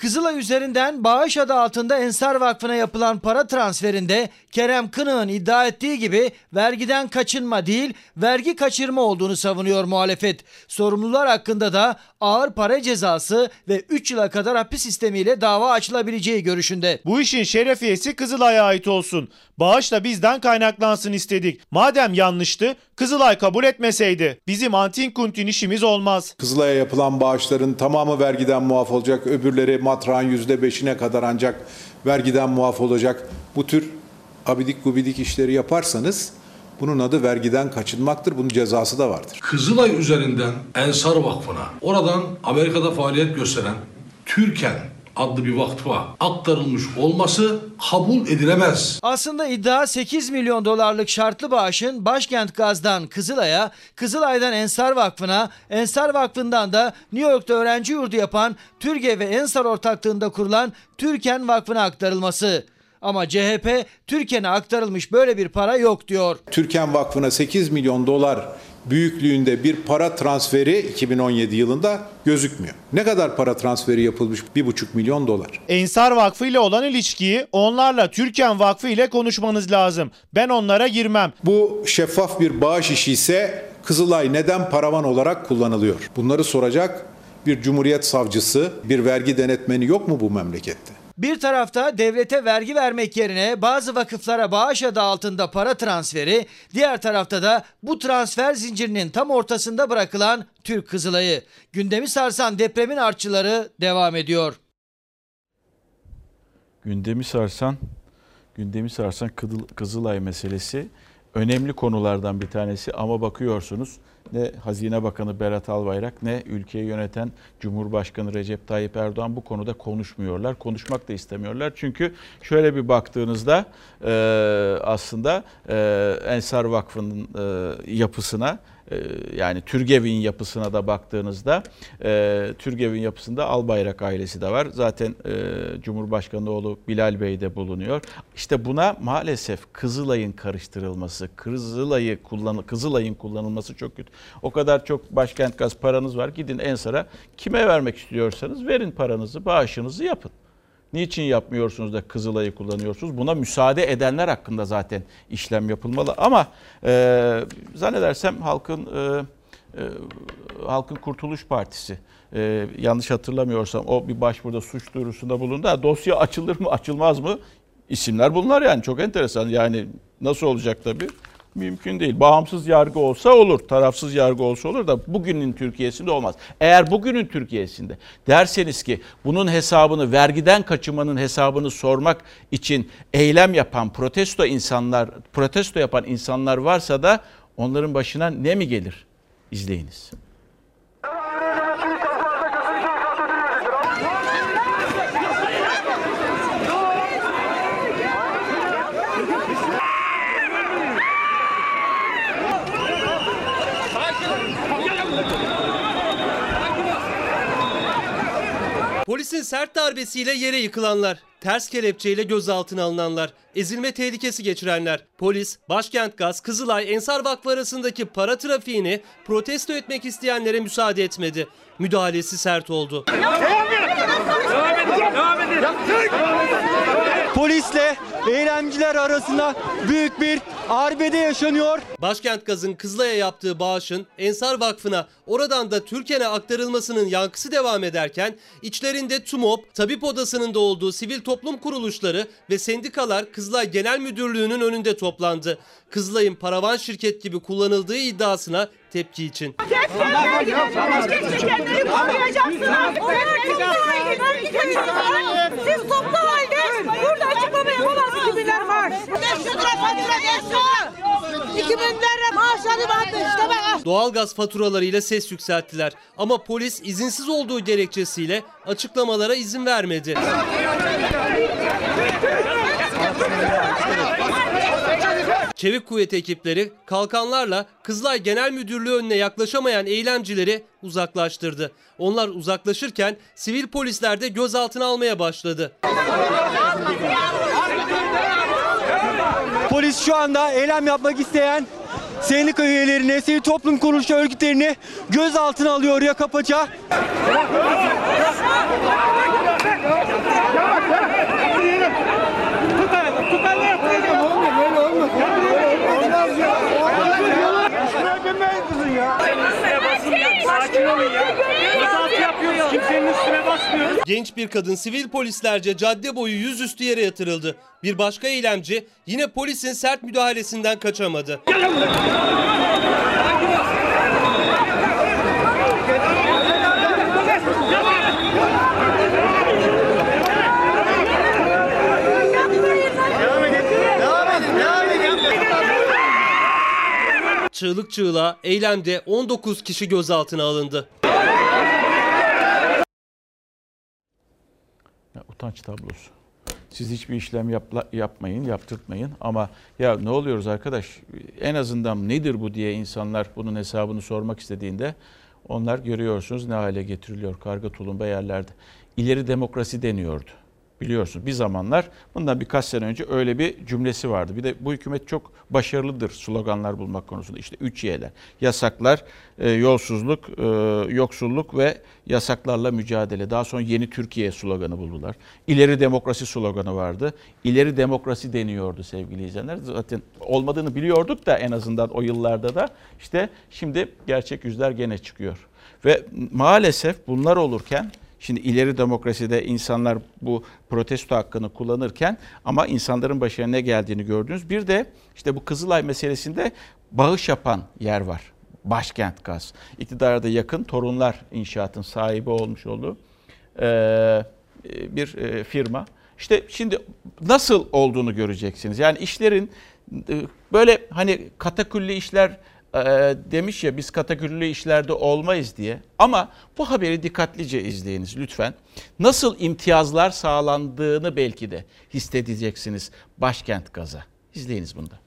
Kızılay üzerinden Bağış adı altında Ensar Vakfı'na yapılan para transferinde Kerem Kınık'ın iddia ettiği gibi vergiden kaçınma değil vergi kaçırma olduğunu savunuyor muhalefet. Sorumlular hakkında da ağır para cezası ve 3 yıla kadar hapis sistemiyle dava açılabileceği görüşünde.
Bu işin şerefiyesi Kızılay'a ait olsun. Bağış da bizden kaynaklansın istedik. Madem yanlıştı Kızılay kabul etmeseydi bizim antin kuntin işimiz olmaz.
Kızılay'a yapılan bağışların tamamı vergiden muaf olacak. Öbürleri matrağın %5'ine kadar ancak vergiden muaf olacak. Bu tür abidik gubidik işleri yaparsanız bunun adı vergiden kaçınmaktır. Bunun cezası da vardır.
Kızılay üzerinden Ensar Vakfı'na, oradan Amerika'da faaliyet gösteren Türken adlı bir vakfa aktarılmış olması kabul edilemez.
Aslında iddia 8 milyon dolarlık şartlı bağışın başkent Gaz'dan Kızılay'a, Kızılay'dan Ensar Vakfı'na, Ensar Vakfı'ndan da New York'ta öğrenci yurdu yapan Türkiye ve Ensar ortaklığında kurulan Türken Vakfı'na aktarılması. Ama CHP Türken'e aktarılmış böyle bir para yok diyor.
Türken Vakfı'na 8 milyon dolar büyüklüğünde bir para transferi 2017 yılında gözükmüyor. Ne kadar para transferi yapılmış? 1,5 milyon dolar. Ensar
Vakfı ile olan ilişkiyi onlarla Türkan Vakfı ile konuşmanız lazım. Ben onlara girmem.
Bu şeffaf bir bağış işi ise Kızılay neden paravan olarak kullanılıyor? Bunları soracak bir cumhuriyet savcısı, bir vergi denetmeni yok mu bu memlekette?
Bir tarafta devlete vergi vermek yerine bazı vakıflara bağış adı altında para transferi, diğer tarafta da bu transfer zincirinin tam ortasında bırakılan Türk Kızılayı. Gündemi sarsan depremin artçıları devam ediyor.
Gündemi sarsan gündemi sarsan Kızılay meselesi önemli konulardan bir tanesi ama bakıyorsunuz ne Hazine Bakanı Berat Albayrak ne ülkeyi yöneten Cumhurbaşkanı Recep Tayyip Erdoğan bu konuda konuşmuyorlar. Konuşmak da istemiyorlar. Çünkü şöyle bir baktığınızda e, aslında e, Ensar Vakfı'nın e, yapısına e, yani Türgev'in yapısına da baktığınızda e, Türgev'in yapısında Albayrak ailesi de var. Zaten e, Cumhurbaşkanı oğlu Bilal Bey de bulunuyor. İşte buna maalesef Kızılay'ın karıştırılması, Kızılay'ı kullan Kızılay'ın kullanılması çok kötü. O kadar çok başkent gaz paranız var. Gidin Ensar'a kime vermek istiyorsanız verin paranızı, bağışınızı yapın. Niçin yapmıyorsunuz da Kızılay'ı kullanıyorsunuz? Buna müsaade edenler hakkında zaten işlem yapılmalı. Ama e, zannedersem halkın e, e, halkın Kurtuluş Partisi e, yanlış hatırlamıyorsam o bir başvuruda suç duyurusunda bulundu. Ha, dosya açılır mı açılmaz mı? İsimler bunlar yani çok enteresan yani nasıl olacak tabii mümkün değil. Bağımsız yargı olsa olur, tarafsız yargı olsa olur da bugünün Türkiye'sinde olmaz. Eğer bugünün Türkiye'sinde derseniz ki bunun hesabını vergiden kaçırmanın hesabını sormak için eylem yapan, protesto insanlar, protesto yapan insanlar varsa da onların başına ne mi gelir? İzleyiniz.
Polisin sert darbesiyle yere yıkılanlar, ters kelepçeyle gözaltına alınanlar, ezilme tehlikesi geçirenler, polis, Başkent Gaz, Kızılay, Ensar Vakfı arasındaki para trafiğini protesto etmek isteyenlere müsaade etmedi. Müdahalesi sert oldu. Devam edin, devam edin, devam
edin polisle eylemciler arasında büyük bir arbede yaşanıyor.
Başkent Gaz'ın Kızılay'a yaptığı bağışın Ensar Vakfı'na oradan da Türken'e aktarılmasının yankısı devam ederken içlerinde TUMOP, Tabip Odası'nın da olduğu sivil toplum kuruluşları ve sendikalar Kızılay Genel Müdürlüğü'nün önünde toplandı. Kızılay'ın paravan şirket gibi kullanıldığı iddiasına tepki için. Siz toplu halde yapamaz 2000 lira maaş. 500 lira fatura 500 2000 lira maaş alıp işte bak. Doğalgaz faturalarıyla ses yükselttiler. Ama polis izinsiz olduğu gerekçesiyle açıklamalara izin vermedi. Çevik kuvvet ekipleri kalkanlarla Kızılay Genel Müdürlüğü önüne yaklaşamayan eylemcileri uzaklaştırdı. Onlar uzaklaşırken sivil polisler de gözaltına almaya başladı
biz şu anda eylem yapmak isteyen sendika üyelerini, sivil toplum kuruluşu örgütlerini gözaltına alıyor ya kapaça.
basmıyoruz. Genç bir kadın sivil polislerce cadde boyu yüzüstü yere yatırıldı. Bir başka eylemci yine polisin sert müdahalesinden kaçamadı. Çığlık çığlığa eylemde 19 kişi gözaltına alındı.
utanç tablosu. Siz hiçbir işlem yapla, yapmayın, yaptırtmayın ama ya ne oluyoruz arkadaş en azından nedir bu diye insanlar bunun hesabını sormak istediğinde onlar görüyorsunuz ne hale getiriliyor karga tulumba yerlerde. İleri demokrasi deniyordu. Biliyorsunuz bir zamanlar bundan birkaç sene önce öyle bir cümlesi vardı. Bir de bu hükümet çok başarılıdır sloganlar bulmak konusunda. İşte üç y'ler. Yasaklar, e, yolsuzluk, e, yoksulluk ve yasaklarla mücadele. Daha sonra yeni Türkiye sloganı buldular. İleri demokrasi sloganı vardı. İleri demokrasi deniyordu sevgili izleyenler. Zaten olmadığını biliyorduk da en azından o yıllarda da. işte şimdi gerçek yüzler gene çıkıyor. Ve maalesef bunlar olurken Şimdi ileri demokraside insanlar bu protesto hakkını kullanırken ama insanların başına ne geldiğini gördünüz. Bir de işte bu Kızılay meselesinde bağış yapan yer var. Başkent Gaz. İktidara da yakın torunlar inşaatın sahibi olmuş oldu. Ee, bir e, firma. İşte şimdi nasıl olduğunu göreceksiniz. Yani işlerin e, böyle hani kataküllü işler e, demiş ya biz kataküllü işlerde olmayız diye. Ama bu haberi dikkatlice izleyiniz lütfen. Nasıl imtiyazlar sağlandığını belki de hissedeceksiniz başkent gaza. İzleyiniz bunda.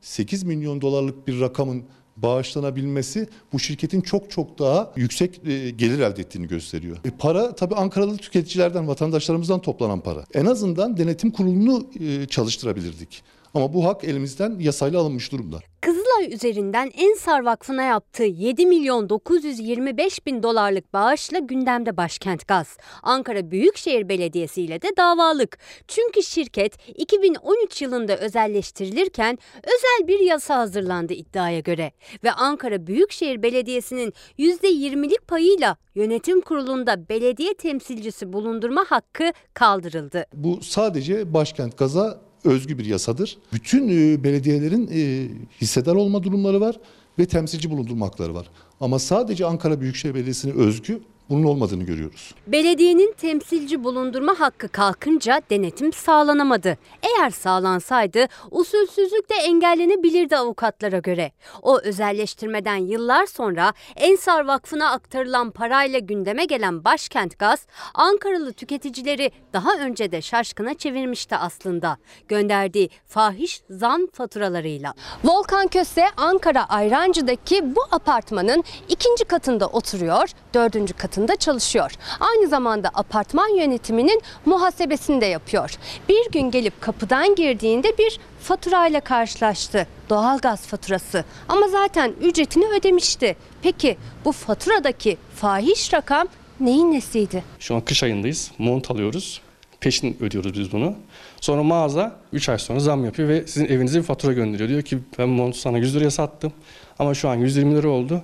8 milyon dolarlık bir rakamın bağışlanabilmesi bu şirketin çok çok daha yüksek e, gelir elde ettiğini gösteriyor. E, para tabii Ankaralı tüketicilerden, vatandaşlarımızdan toplanan para. En azından denetim kurulunu e, çalıştırabilirdik. Ama bu hak elimizden yasayla alınmış durumda.
Kızılay üzerinden Ensar Vakfı'na yaptığı 7 milyon 925 bin dolarlık bağışla gündemde başkent gaz. Ankara Büyükşehir Belediyesi ile de davalık. Çünkü şirket 2013 yılında özelleştirilirken özel bir yasa hazırlandı iddiaya göre. Ve Ankara Büyükşehir Belediyesi'nin %20'lik payıyla yönetim kurulunda belediye temsilcisi bulundurma hakkı kaldırıldı.
Bu sadece başkent gaza özgü bir yasadır. Bütün e, belediyelerin e, hissedar olma durumları var ve temsilci bulundurmakları var. Ama sadece Ankara Büyükşehir Belediyesi'ne özgü bunun olmadığını görüyoruz.
Belediyenin temsilci bulundurma hakkı kalkınca denetim sağlanamadı. Eğer sağlansaydı usulsüzlük de engellenebilirdi avukatlara göre. O özelleştirmeden yıllar sonra Ensar Vakfı'na aktarılan parayla gündeme gelen Başkent Gaz, Ankaralı tüketicileri daha önce de şaşkına çevirmişti aslında. Gönderdiği fahiş zam faturalarıyla. Volkan Köse Ankara Ayrancı'daki bu apartmanın ikinci katında oturuyor, dördüncü katında altında çalışıyor. Aynı zamanda apartman yönetiminin muhasebesini de yapıyor. Bir gün gelip kapıdan girdiğinde bir faturayla karşılaştı. Doğalgaz faturası. Ama zaten ücretini ödemişti. Peki bu faturadaki fahiş rakam neyin nesiydi?
Şu an kış ayındayız. Mont alıyoruz. Peşin ödüyoruz biz bunu. Sonra mağaza 3 ay sonra zam yapıyor ve sizin evinize bir fatura gönderiyor. Diyor ki ben montu sana 100 liraya sattım ama şu an 120 lira oldu.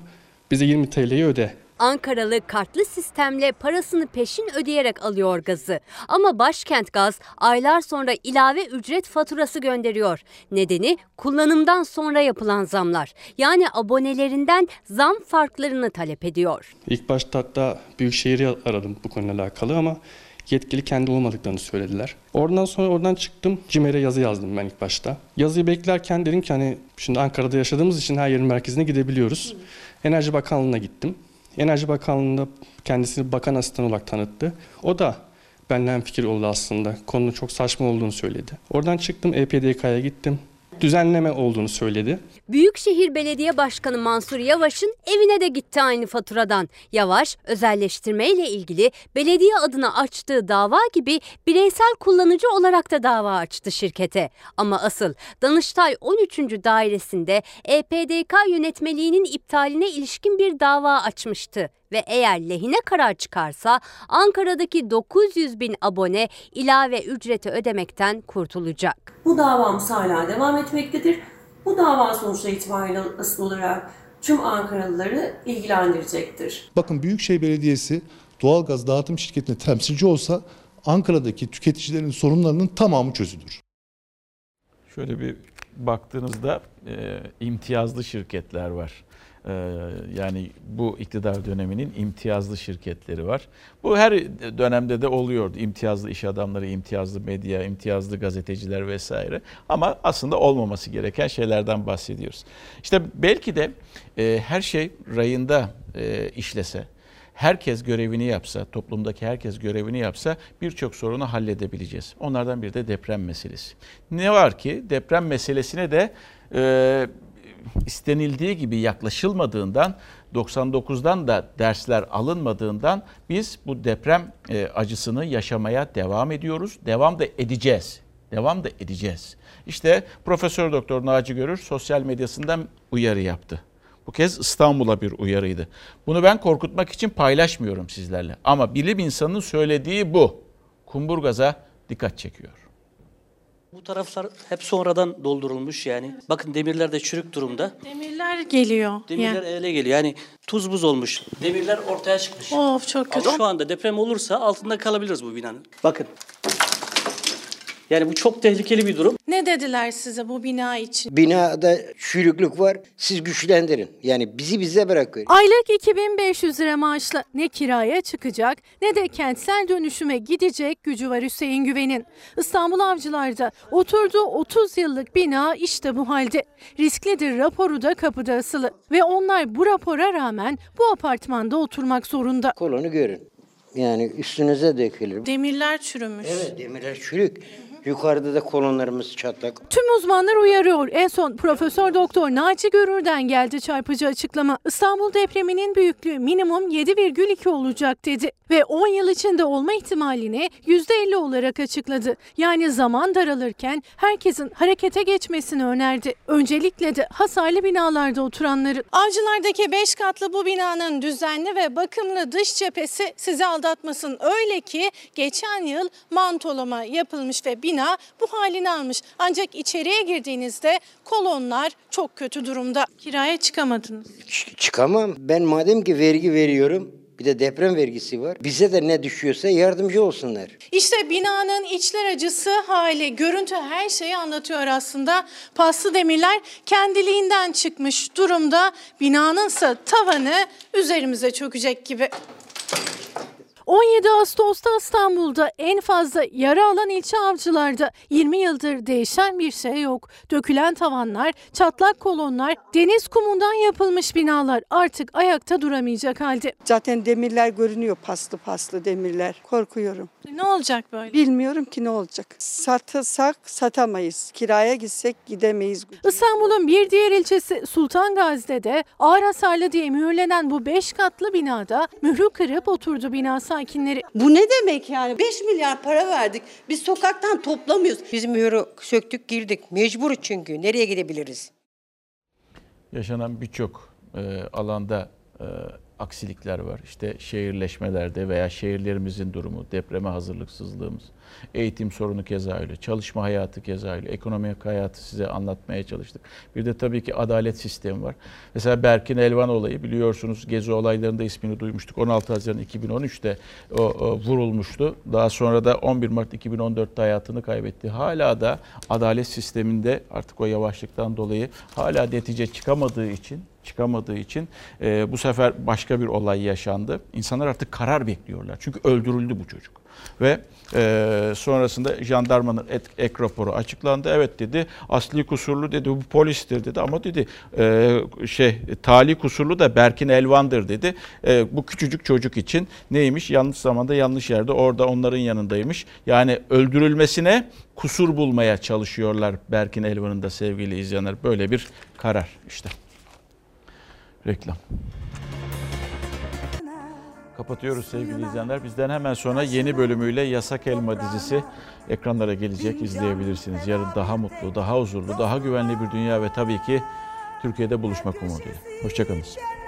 Bize 20 TL'yi öde. Ankaralı
kartlı sistemle parasını peşin ödeyerek alıyor gazı. Ama başkent gaz aylar sonra ilave ücret faturası gönderiyor. Nedeni kullanımdan sonra yapılan zamlar. Yani abonelerinden zam farklarını talep ediyor.
İlk başta hatta Büyükşehir'i aradım bu konuyla alakalı ama yetkili kendi olmadıklarını söylediler. Oradan sonra oradan çıktım. CİMER'e yazı yazdım ben ilk başta. Yazıyı beklerken dedim ki hani şimdi Ankara'da yaşadığımız için her yerin merkezine gidebiliyoruz. Enerji Bakanlığı'na gittim. Enerji Bakanlığı'nda kendisini bakan asistanı olarak tanıttı. O da benden fikir oldu aslında. Konunun çok saçma olduğunu söyledi. Oradan çıktım EPDK'ya gittim düzenleme olduğunu söyledi.
Büyükşehir Belediye Başkanı Mansur Yavaş'ın evine de gitti aynı faturadan. Yavaş özelleştirme ile ilgili belediye adına açtığı dava gibi bireysel kullanıcı olarak da dava açtı şirkete. Ama asıl Danıştay 13. dairesinde EPDK yönetmeliğinin iptaline ilişkin bir dava açmıştı ve eğer lehine karar çıkarsa Ankara'daki 900 bin abone ilave ücreti ödemekten kurtulacak.
Bu davamız hala devam etmektedir. Bu dava sonuçları itibariyle asıl olarak tüm Ankaralıları ilgilendirecektir.
Bakın Büyükşehir Belediyesi doğalgaz dağıtım şirketine temsilci olsa Ankara'daki tüketicilerin sorunlarının tamamı çözülür.
Şöyle bir baktığınızda e, imtiyazlı şirketler var. Ee, yani bu iktidar döneminin imtiyazlı şirketleri var. Bu her dönemde de oluyordu. İmtiyazlı iş adamları, imtiyazlı medya, imtiyazlı gazeteciler vesaire. Ama aslında olmaması gereken şeylerden bahsediyoruz. İşte belki de e, her şey rayında e, işlese, herkes görevini yapsa, toplumdaki herkes görevini yapsa birçok sorunu halledebileceğiz. Onlardan biri de deprem meselesi. Ne var ki deprem meselesine de e, istenildiği gibi yaklaşılmadığından 99'dan da dersler alınmadığından biz bu deprem e, acısını yaşamaya devam ediyoruz. Devam da edeceğiz. Devam da edeceğiz. İşte Profesör Doktor Naci Görür sosyal medyasından uyarı yaptı. Bu kez İstanbul'a bir uyarıydı. Bunu ben korkutmak için paylaşmıyorum sizlerle. Ama bilim insanının söylediği bu. Kumburgaz'a dikkat çekiyor.
Bu taraflar hep sonradan doldurulmuş yani. Bakın demirler de çürük durumda.
Demirler geliyor.
Demirler yani.
ele
geliyor. Yani tuz buz olmuş. Demirler ortaya çıkmış. Of çok kötü. Şu anda deprem olursa altında kalabiliriz bu binanın. Bakın yani bu çok tehlikeli bir durum.
Ne dediler size bu bina için?
Binada çürüklük var. Siz güçlendirin. Yani bizi bize bırakın.
Aylık 2500 lira maaşla ne kiraya çıkacak ne de kentsel dönüşüme gidecek gücü var Hüseyin Güven'in. İstanbul Avcılar'da oturduğu 30 yıllık bina işte bu halde. Risklidir raporu da kapıda asılı ve onlar bu rapora rağmen bu apartmanda oturmak zorunda. Kolonu
görün. Yani üstünüze dökülür.
Demirler çürümüş.
Evet demirler çürük. Yukarıda da kolonlarımız çatlak.
Tüm uzmanlar uyarıyor. En son Profesör Doktor Naci Görür'den geldi çarpıcı açıklama. İstanbul depreminin büyüklüğü minimum 7,2 olacak dedi ve 10 yıl içinde olma ihtimalini %50 olarak açıkladı. Yani zaman daralırken herkesin harekete geçmesini önerdi. Öncelikle de hasarlı binalarda oturanların. Avcılardaki 5 katlı bu binanın düzenli ve bakımlı dış cephesi sizi aldatmasın. Öyle ki geçen yıl mantolama yapılmış ve bina bina bu halini almış. Ancak içeriye girdiğinizde kolonlar çok kötü durumda.
Kiraya çıkamadınız. Ç-
çıkamam. Ben madem ki vergi veriyorum bir de deprem vergisi var. Bize de ne düşüyorsa yardımcı olsunlar.
İşte binanın içler acısı hali, görüntü her şeyi anlatıyor aslında. Paslı demirler kendiliğinden çıkmış durumda. Binanınsa tavanı üzerimize çökecek gibi. 17 Ağustos'ta İstanbul'da en fazla yara alan ilçe avcılarda 20 yıldır değişen bir şey yok. Dökülen tavanlar, çatlak kolonlar, deniz kumundan yapılmış binalar artık ayakta duramayacak halde.
Zaten demirler görünüyor paslı paslı demirler. Korkuyorum. Ne olacak böyle? Bilmiyorum ki ne olacak. Satsak satamayız. Kiraya gitsek gidemeyiz.
İstanbul'un bir diğer ilçesi Sultan Gazi'de de ağır hasarlı diye mühürlenen bu 5 katlı binada mührü kırıp oturdu binası sakinleri.
Bu ne demek yani? 5 milyar para verdik. Biz sokaktan toplamıyoruz. Biz mühürü söktük girdik. Mecbur çünkü. Nereye gidebiliriz?
Yaşanan birçok e, alanda e, aksilikler var. İşte şehirleşmelerde veya şehirlerimizin durumu, depreme hazırlıksızlığımız. Eğitim sorunu keza öyle, çalışma hayatı keza öyle, ekonomik hayatı size anlatmaya çalıştık. Bir de tabii ki adalet sistemi var. Mesela Berkin Elvan olayı biliyorsunuz Gezi olaylarında ismini duymuştuk. 16 Haziran 2013'te o, o, vurulmuştu. Daha sonra da 11 Mart 2014'te hayatını kaybetti. Hala da adalet sisteminde artık o yavaşlıktan dolayı hala netice çıkamadığı için çıkamadığı için e, bu sefer başka bir olay yaşandı. İnsanlar artık karar bekliyorlar. Çünkü öldürüldü bu çocuk ve e, sonrasında jandarmanın ek, ek raporu açıklandı. Evet dedi asli kusurlu dedi bu polistir dedi ama dedi e, şey tali kusurlu da Berkin Elvan'dır dedi. E, bu küçücük çocuk için neymiş yanlış zamanda yanlış yerde orada onların yanındaymış. Yani öldürülmesine kusur bulmaya çalışıyorlar Berkin Elvan'ın da sevgili izleyenler. Böyle bir karar işte. Reklam. Kapatıyoruz sevgili izleyenler. Bizden hemen sonra yeni bölümüyle Yasak Elma dizisi ekranlara gelecek. izleyebilirsiniz. Yarın daha mutlu, daha huzurlu, daha güvenli bir dünya ve tabii ki Türkiye'de buluşmak umuduyla. Hoşçakalın.